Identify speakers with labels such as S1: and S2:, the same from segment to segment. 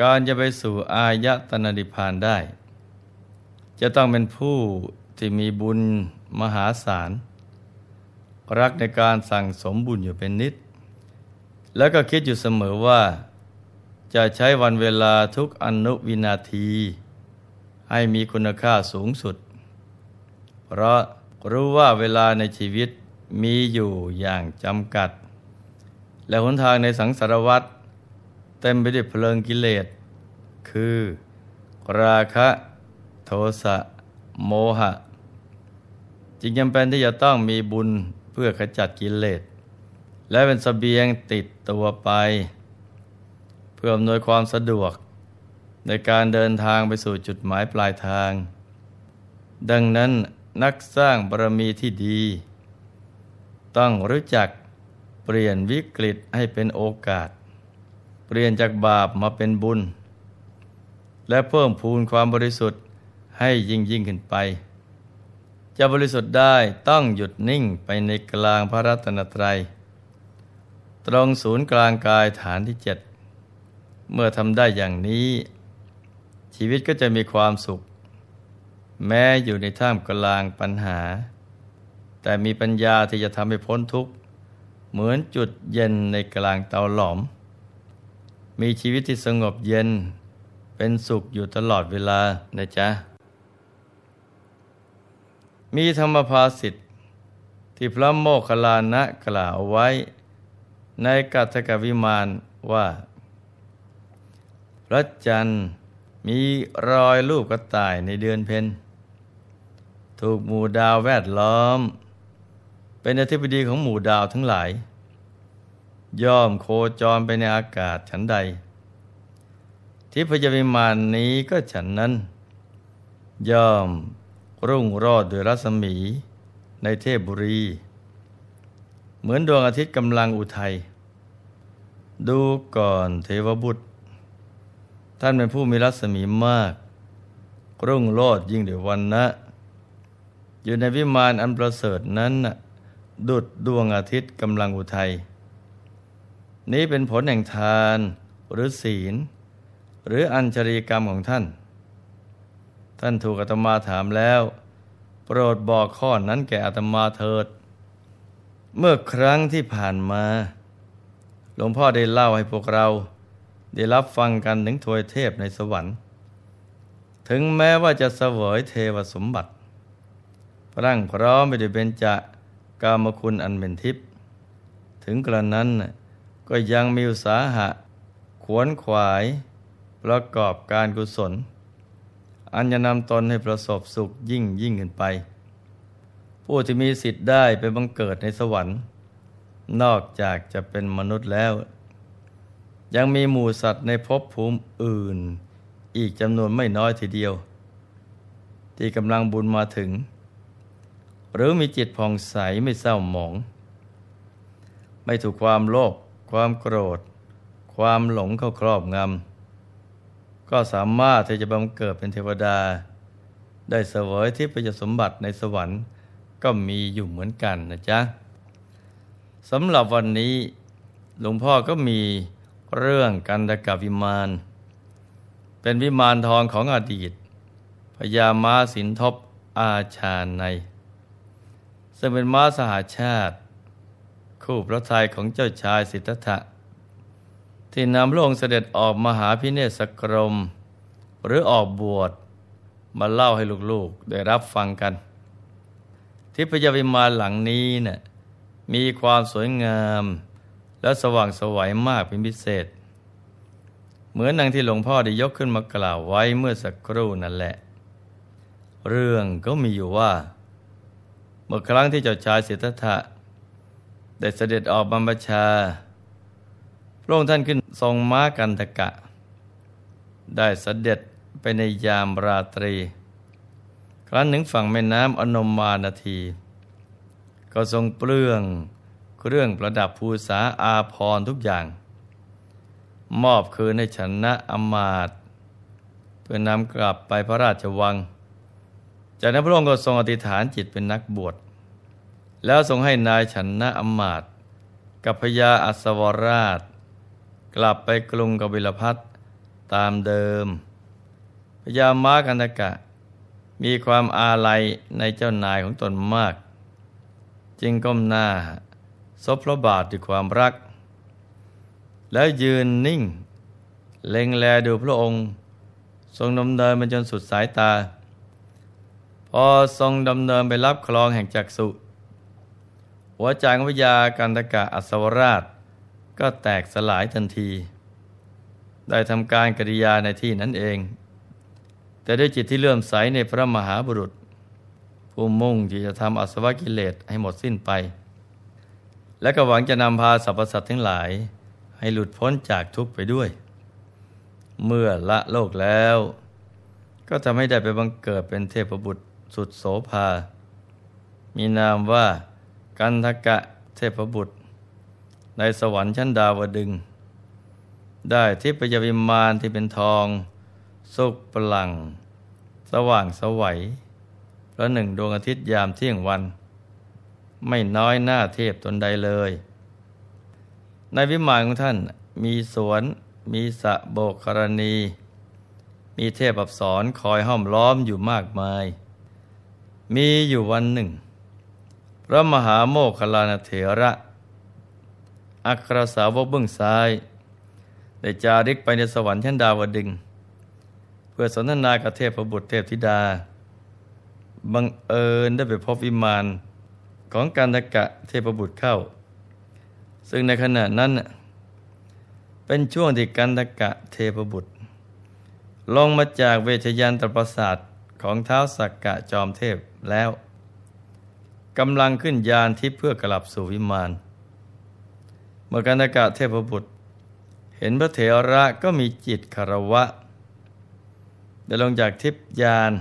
S1: การจะไปสู่อายตนะนิพพานได้ จะต้องเป็นผู้ที่มีบุญมหาศาล รักในการสั่งสมบุญอยู่เป็นนิด แล้วก็คิดอยู่เสมอว่า จะใช้วันเวลาทุกอนุวินาที ให้มีคุณค่าสูงสุด เพราะรู้ว่าเวลาในชีวิตมีอยู่อย่างจำกัด และหนทางในสังสารวัฏ เต็มไปด้วยเพลิงกิเลส คือ ราคะโทสะโมหะ จึงจำเป็นที่จะต้องมีบุญเพื่อขจัดกิเลส และเป็นสเสบียงติดตัวไป เพื่ออำนวยความสะดวก ในการเดินทางไปสู่จุดหมายปลายทาง ดังนั้นนักสร้างบารมีที่ดี ต้องรู้จักเปลี่ยนวิกฤตให้เป็นโอกาส เปลี่ยนจากบาปมาเป็นบุญ และเพิ่มพูนความบริสุทธิ์ให้ยิ่งยิ่งขึ้นไป จะบริสุทธิ์ได้ต้องหยุดนิ่งไปในกลางพระรัตนตรัย ตรงศูนย์กลางกายฐานที่เจ็ดเมื่อทำได้อย่างนี้ ชีวิตก็จะมีความสุข แม้อยู่ในท่ามกลางปัญหา แต่มีปัญญาที่จะทำให้พ้นทุกข์ เหมือนจุดเย็นในกลางเตาหลอม มีชีวิตที่สงบเย็น เป็นสุขอยู่ตลอดเวลานะจ๊ะ มีธรรมภาสิทธิ์ที่พระโมคคัลลานะกล่าวไว้ ในกัตกวิมานว่า พระจันทร์มีรอยรูปกระต่ายในเดือนเพนถูกหมู่ดาวแวดล้อม เป็นอธิบดีของหมู่ดาวทั้งหลาย ย่อมโคจรไปในอากาศฉันใดที่พยวิมานนี้ก็ฉันนั้น ย่อมรุ่งรอดด้วยรัศมีในเทพบุรี เหมือนดวงอาทิตย์กำลังอุทัย ดูก่อนเทวบุตร ท่านเป็นผู้มีรัศมีมาก รุ่งโรดยิ่งเดียววันนะ อยู่ในวิมานอันประเสริฐนั้น ดุดดวงอาทิตย์กำลังอุทัย นี้เป็นผลแห่งทานหรือศีล หรืออัญชรีกรรมของท่าน ท่านถูกอาตมาถามแล้ว โปรดบอกข้อนั้นแก่อาตมาเถิด เมื่อครั้งที่ผ่านมา หลวงพ่อได้เล่าให้พวกเรา ได้รับฟังกันถึงทวยเทพในสวรรค์ ถึงแม้ว่าจะเสวยเทวสมบัติรั่งพร้อมไปด้วยเบญจากามคุณอันเป็นทิพย์ถึงกระนั้น ก็ยังมีอุตสาหะ ขวนขวาย ประกอบการกุศล อันจะนำตนให้ประสบสุขยิ่งยิ่งขึ้นไป ผู้ที่มีสิทธิ์ได้ไปบังเกิดในสวรรค์ นอกจากจะเป็นมนุษย์แล้ว ยังมีหมู่สัตว์ในภพภูมิอื่น อีกจำนวนไม่น้อยทีเดียว ที่กำลังบุญมาถึง หรือมีจิตผ่องใสไม่เศร้าหมอง ไม่ถูกความโลภ ความโกรธ ความหลงเข้าครอบงำ ก็สามารถที่จะบังเกิดเป็นเทวดา ได้เสวยที่ประสมบัติในสวรรค์ก็มีอยู่เหมือนกันนะจ๊ะสำหรับวันนี้หลวงพ่อก็มีเรื่องกันดกับวิมาน เป็นวิมานทองของอดีตพญาม้าสินทบอาชาใน ซึ่งเป็นม้าสหาชาติ คู่พระทัยของเจ้าชายสิทธัตถะที่นำพระองค์เสด็จออกมาหาพิเนศกรม หรือออกบวชมาเล่าให้ลูกๆ ได้รับฟังกัน ทิพยวิมานหลังนี้นะ่ะมีความสวยงาม และสว่างสวัยมากเป็นพิเศษ เหมือนดังที่หลวงพ่อได้ยกขึ้นมากล่าวไว้เมื่อสักครู่นั่นแหละ เรื่องก็มีอยู่ว่า เมื่อครั้งที่เจ้าชายสิทธัตถะ ได้เสด็จออกบรรพชา พระองค์ท่านขึ้นทรงม้ากันตะกะ ได้เสด็จไปในยามราตรี ครั้นถึงฝั่งแม่น้ำอนมมานาที ก็ทรงเปลื้องเครื่องประดับภูษาอาพรทุกอย่าง มอบคืนให้ชนะอมาตเพื่อนำกลับไปพระราชวัง จากนั้นพระองค์ก็ทรงอธิษฐานจิตเป็นนักบวช แล้วทรงให้นายฉันนะอมาตกับพญาอัศวราช กลับไปกรุงกบิลพัทตามเดิมพญาม้ากันตกะ มีความอาลัยในเจ้านายของตนมาก จึงก้มหน้าซบพระบาทด้วยความรัก แล้วยืนนิ่ง เล็งแลดูพระองค์ ทรงดำเนินมาจนสุดสายตา พอทรงดำเนินไปรับคลองแห่งจักสุ หัวใจของพญากันตกะอัศวราช ก็แตกสลายทันที ได้ทำการกริยาในที่นั้นเอง แต่ด้วยจิตที่เลื่อมใสในพระมหาบุรุษ ผู้มุ่งที่จะทำอสวกิเลสให้หมดสิ้นไป และก็หวังจะนำพาสรรพสัตว์ทั้งหลาย ให้หลุดพ้นจากทุกข์ไปด้วย เมื่อละโลกแล้ว ก็ทำให้ได้ไปบังเกิดเป็นเทพบุตรสุดโสภา มีนามว่า กันทกะเทพบุตร ในสวรรค์ชั้นดาวดึง ได้ทิพยวิมานที่เป็นทอง สุกปลัง สว่างสวัยพระหนึ่งดวงอาทิตย์ยามเที่ยงวัน ไม่น้อยหน้าเทพตนใดเลย ในวิมานของท่านมีสวนมีสะโบกกรณี มีเทพอับสรคอยห้อมล้อมอยู่มากมาย มีอยู่วันหนึ่ง พระมหาโมคคลานเถระ อัครสาวกเบื้องซ้าย ได้จาริกไปในสวรรค์ชั้นดาวดึง เพื่อสนทนากับเทพบุตรเทพธิดา บังเอิญได้ไปพบวิมานของกันตกะเทพบุตรเข้า ซึ่งในขณะนั้น เป็นช่วงที่กันตกะเทพบุตร ลงมาจากเวชยันตรประสาทของเท้าสักกะจอมเทพแล้ว กำลังขึ้นยานทิพย์เพื่อกลับสู่วิมานเมื่อกันตกะเทพบุตร เห็นพระเถระก็มีจิตคารวะ ได้ลงจากทิพยาน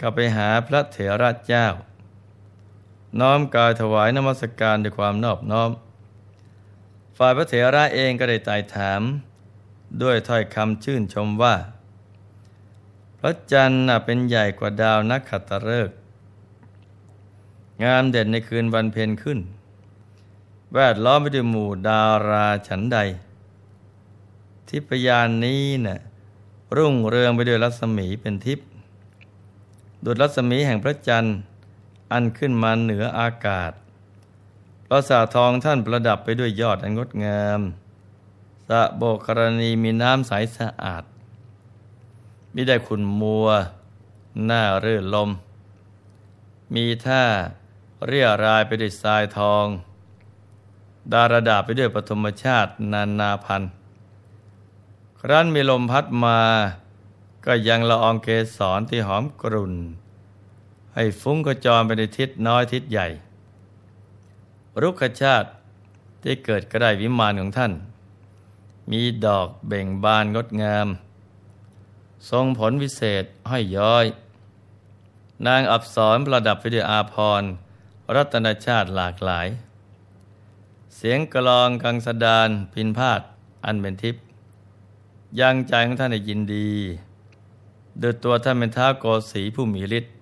S1: ก็ไปหาพระเถระเจ้า น้อมกายถวายนมัสการด้วยความนอบน้อม ฝ่ายพระเถระเองก็ได้ไต่ถาม ด้วยถ้อยคำชื่นชมว่า พระจันทร์เป็นใหญ่กว่าดาวนักขัตฤกษ์ งามเด่นในคืนวันเพ็ญขึ้น แวดล้อมไปด้วยหมู่ดาราฉันใด ทิพยานนี้นะ่ะรุ่งเรืองไปด้วยรัศมีเป็นทิพย์ดุจรัศมีแห่งพระจันทร์ อันขึ้นมาเหนืออากาศปราสาททองท่านประดับไปด้วยยอดอันงดงามสะโบกกรณีมีน้ำใสสะอาดมิได้ขุนมัว หน้าเรื่นลม มีท่า เรียรายไปด้วยทรายทอง ดารดาไปด้วยปฐมชาตินานาพันธ์ครั้นมีลมพัดมา ก็ยังละอองเกสรที่หอมกรุ่น ให้ฟุ้งกระจรไปในทิศน้อยทิศใหญ่ รุกขชาติที่เกิดกระไดวิมานของท่าน มีดอกเบ่งบานงดงาม ทรงผลวิเศษห้อยย้อย นางอับสรประดับไปด้วยอาภร รัตนชาติหลากหลาย เสียงกลองกังสดานพินพาดอันเป็นทิพย์ยังใจของท่านให้ยินดีโดยตัวท่านเป็นท้าโกสีผู้มีฤทธิ์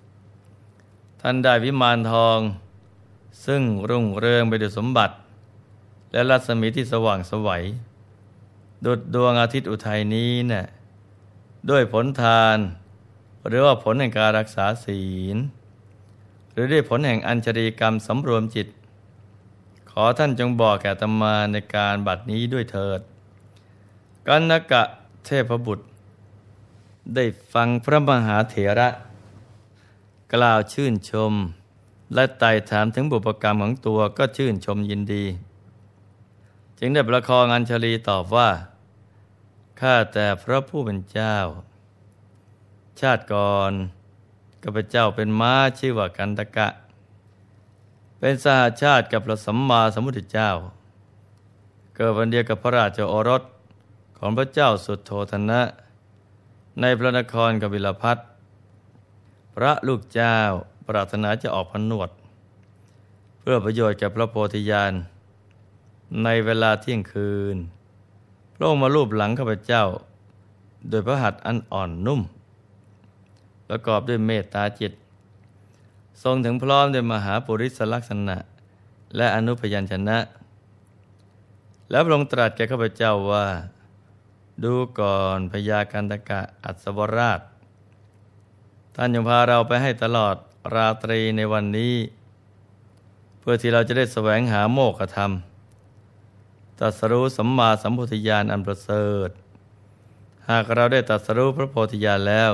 S1: ท่านได้วิมานทอง ซึ่งรุ่งเรืองไปด้วยสมบัติ และรัศมีที่สว่างสวัยดุดดวงอาทิตย์อุทัยนี้นะ่ะด้วยผลทาน หรือว่าผลแห่งการรักษาศีล หรือด้วยผลแห่งอัญชรีกรรมสำรวมจิต ขอท่านจงบอกแก่ตมาในการบัดนี้ด้วยเถิด กันนกะเทพบุตร ได้ฟังพระมหาเถระ กล่าวชื่นชม และไต่ถามถึงบุพกรรมของตัวก็ชื่นชมยินดี จึงได้ประคองอัญชลีตอบว่า ข้าแต่พระผู้เป็นเจ้า ชาติก่อน ข้าพเจ้าเป็นม้าชื่อว่ากันตกะ เป็นสหาชาติกับพระสัมมาสัมพุทธเจ้า เกิดวันเดียวกับพระราชโอรสของพระเจ้าสุดโทธนะ ในพระนครกบิลพัทพระลูกเจ้าปรารถนาจะออกพนวด เพื่อประโยชน์แก่พระโพธิญาณ ในเวลาเที่ยงคืน พระองค์มารูปหลังข้าพเจ้า โดยพระหัตถ์อันอ่อนนุ่ม ประกอบด้วยเมตตาจิต ทรงถึงพร้อมด้วยมหาปุริสลักษณะ และอนุพยัญชนะ แล้วพระองค์ตรัสแก่ข้าพเจ้าว่า ดูก่อนพยากันตกะอัศวราช ท่านยังพาเราไปให้ตลอดราตรีในวันนี้ เพื่อที่เราจะได้แสวงหาโมกขธรรมตัสรู้สัมมาสัมพุทธญาณอันประเสริฐ หากเราได้ตัสรู้พระโพธิญาณแล้ว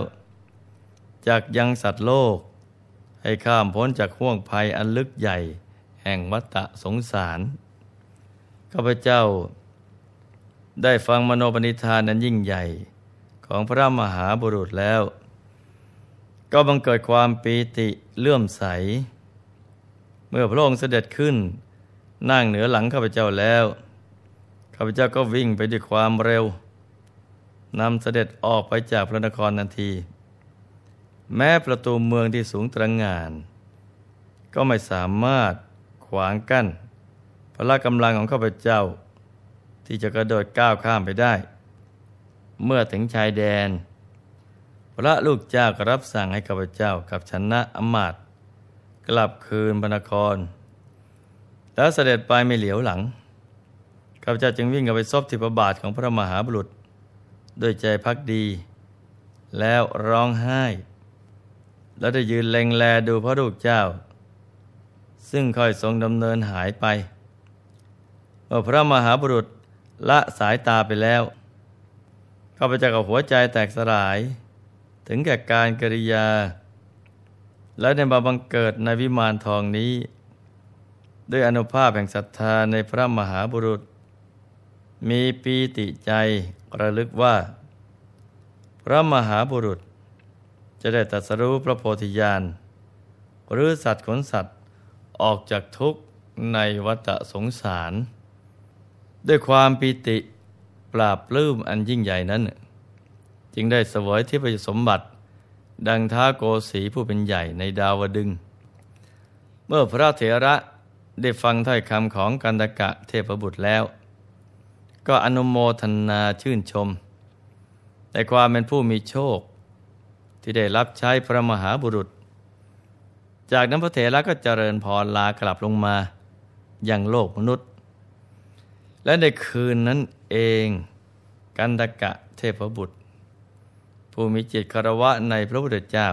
S1: จากยังสัตว์โลก ให้ข้ามพ้นจากห่วงภัยอันลึกใหญ่ แห่งวัฏสงสารข้าพเจ้า ได้ฟังมโนปณิธานนั้นยิ่งใหญ่ ของพระมหาบุรุษแล้ว ก็บังเกิดความปีติเลื่อมใส เมื่อพระองค์เสด็จขึ้น นั่งเหนือหลังข้าพเจ้าแล้วข้าพเจ้าก็วิ่งไปด้วยความเร็วนำเสด็จออกไปจากพระนครทันที แม้ประตูเมืองที่สูงตระงงาน ก็ไม่สามารถขวางกั้นพละกำลังของข้าพเจ้า ที่จะกระโดดก้าวข้ามไปได้ เมื่อถึงชายแดน พระลูกเจ้าก็รับสั่งให้ข้าพเจ้ากับชนะอมาตกลับคืนพระนคร แล้วเสด็จไปไม่เหลียวหลังข้าพเจ้าจึงวิ่งกับไปซบที่พระบาทของพระมหาบุรุษ ด้วยใจพักดี แล้วร้องไห้ แล้วได้ยืนเล็งแลดูพระลูกเจ้า ซึ่งค่อยทรงดำเนินหายไปเมื่อพระมหาบุรุษละสายตาไปแล้วข้าพเจ้ากับหัวใจแตกสลาย ถึงแก่การกริยา และในบาบังเกิดในวิมานทองนี้ ด้วยอนุภาพแห่งศรัทธาในพระมหาบุรุษ มีปีติใจระลึกว่า พระมหาบุรุษ จะได้ตรัสรู้พระโพธิญาณ หรือสัตว์ขนสัตว์ออกจากทุกข์ในวัฏสงสาร ด้วยความปิติปราบลื้มอันยิ่งใหญ่นั้น จึงได้สวยที่ประสมบัติ ดังท้าโกสีผู้เป็นใหญ่ในดาวดึง เมื่อพระเถระได้ฟังถ้อยคำของกันตกะเทพบุตรแล้ว ก็อนุโมทนาชื่นชม แต่ความเป็นผู้มีโชค ที่ได้รับใช้พระมหาบุรุษ จากนั้นพระเถระก็เจริญพรลากลับลงมาอย่างโลกมนุษย์ และในคืนนั้นเองกันตกะเทพบุตร ผู้มีจิตคารวะในพระพุทธเจ้า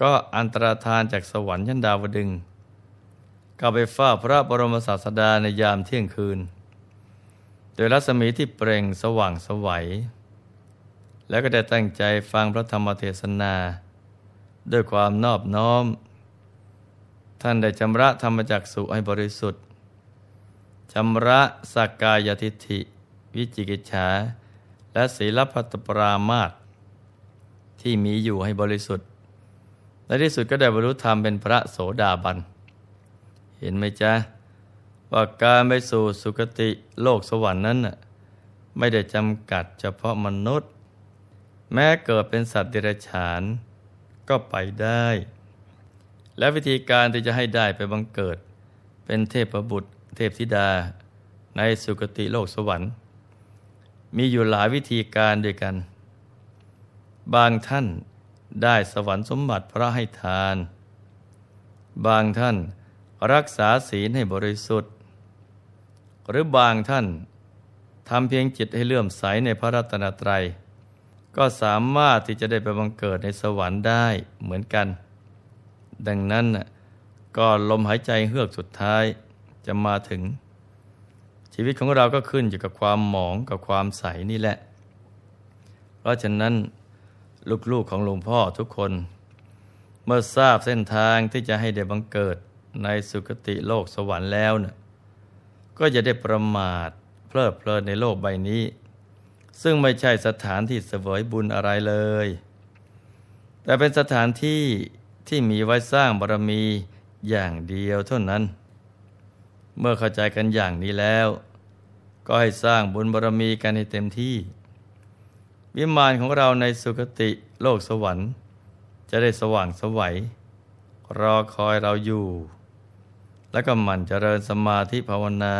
S1: ก็อันตรธานจากสวรรค์ชั้นดาวดึงก็ไปเฝ้าพระบรมศาสดาในยามเที่ยงคืน โดยรัศมีที่เปล่งสว่างสวัย แล้วก็ได้ตั้งใจฟังพระธรรมเทศนา ด้วยความนอบน้อม ท่านได้ชำระธรรมจักสุให้บริสุทธิ์ชำระสักกายทิฏฐิ วิจิกิจฉา และศีลพัตปรามาตที่มีอยู่ให้บริสุทธิ์ในที่สุดก็ได้บรรลุธรรมเป็นพระโสดาบัน เห็นไหมจ๊ะ ว่าการไปสู่สุคติโลกสวรรค์นั้น ไม่ได้จำกัดเฉพาะมนุษย์ แม้เกิดเป็นสัตว์เดรัจฉานก็ไปได้ และวิธีการที่จะให้ได้ไปบังเกิด เป็นเทพบุตร เทพธิดา ในสุคติโลกสวรรค์ มีอยู่หลายวิธีการด้วยกัน บางท่านได้สวรรค์สมบัติพระให้ทาน บางท่านรักษาศีลให้บริสุทธิ์ หรือบางท่านทำเพียงจิตให้เลื่อมใสในพระรัตนตรัย ก็สามารถที่จะได้ไปบังเกิดในสวรรค์ได้เหมือนกัน ดังนั้นก็ลมหายใจเฮือกสุดท้ายจะมาถึง ชีวิตของเราก็ขึ้นอยู่กับความหมองกับความใสนี่แหละ เพราะฉะนั้นลูกๆของหลวงพ่อทุกคน เมื่อทราบเส้นทางที่จะให้ได้บังเกิดในสุคติโลกสวรรค์แล้วเนะ่ยก็จะได้ประมาทเพลิดเพลินในโลกใบนี้ ซึ่งไม่ใช่สถานที่เสวยบุญอะไรเลย แต่เป็นสถานที่ที่มีไว้สร้างบารมีอย่างเดียวเท่านั้น เมื่อเข้าใจกันอย่างนี้แล้ว ก็ให้สร้างบุญบารมีกันให้เต็มที่ วิมานของเราในสุคติโลกสวรรค์ จะได้สว่างสวัย รอคอยเราอยู่ แล้วก็หมั่นเจริญสมาธิภาวนา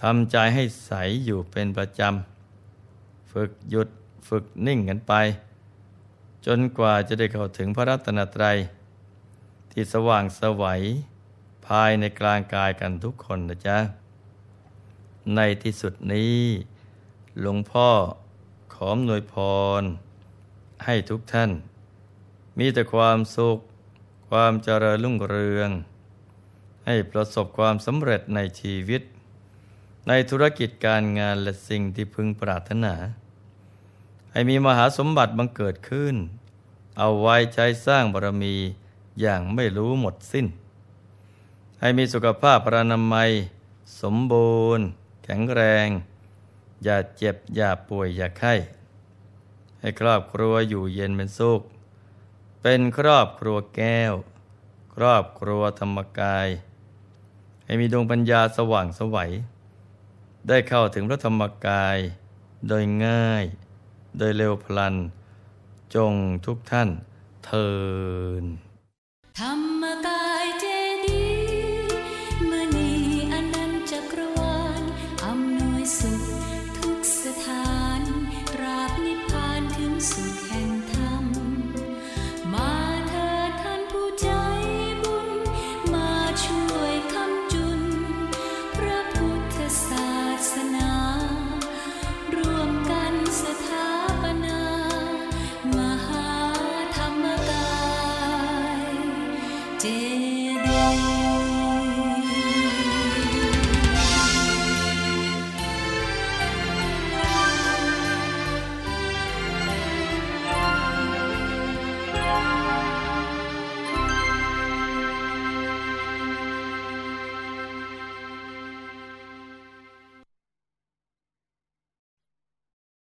S1: ทำใจให้ใสอยู่เป็นประจำ ฝึกหยุดฝึกนิ่งกันไป จนกว่าจะได้เข้าถึงพระรัตนตรัย ที่สว่างสวัยภายในกลางกายกันทุกคนนะจ๊ะ ในที่สุดนี้ หลวงพ่อขอมหน่วยพร ให้ทุกท่าน มีแต่ความสุข ความเจริญรุ่งเรือง ให้ประสบความสำเร็จในชีวิต ในธุรกิจการงานและสิ่งที่พึงปรารถนา ให้มีมหาสมบัติบังเกิดขึ้น เอาไว้ใช้สร้างบารมีอย่างไม่รู้หมดสิ้น ให้มีสุขภาพพระนามัย สมบูรณ์ แข็งแรง อย่าเจ็บ อย่าป่วย อย่าไข้ ให้ครอบครัวอยู่เย็นเป็นสุข เป็นครอบครัวแก้ว ครอบครัวธรรมกาย ให้มีดวงปัญญาสว่างสวัย ได้เข้าถึงพระธรรมกายโดยง่าย โดยเร็วพลัน จงทุกท่านเทิน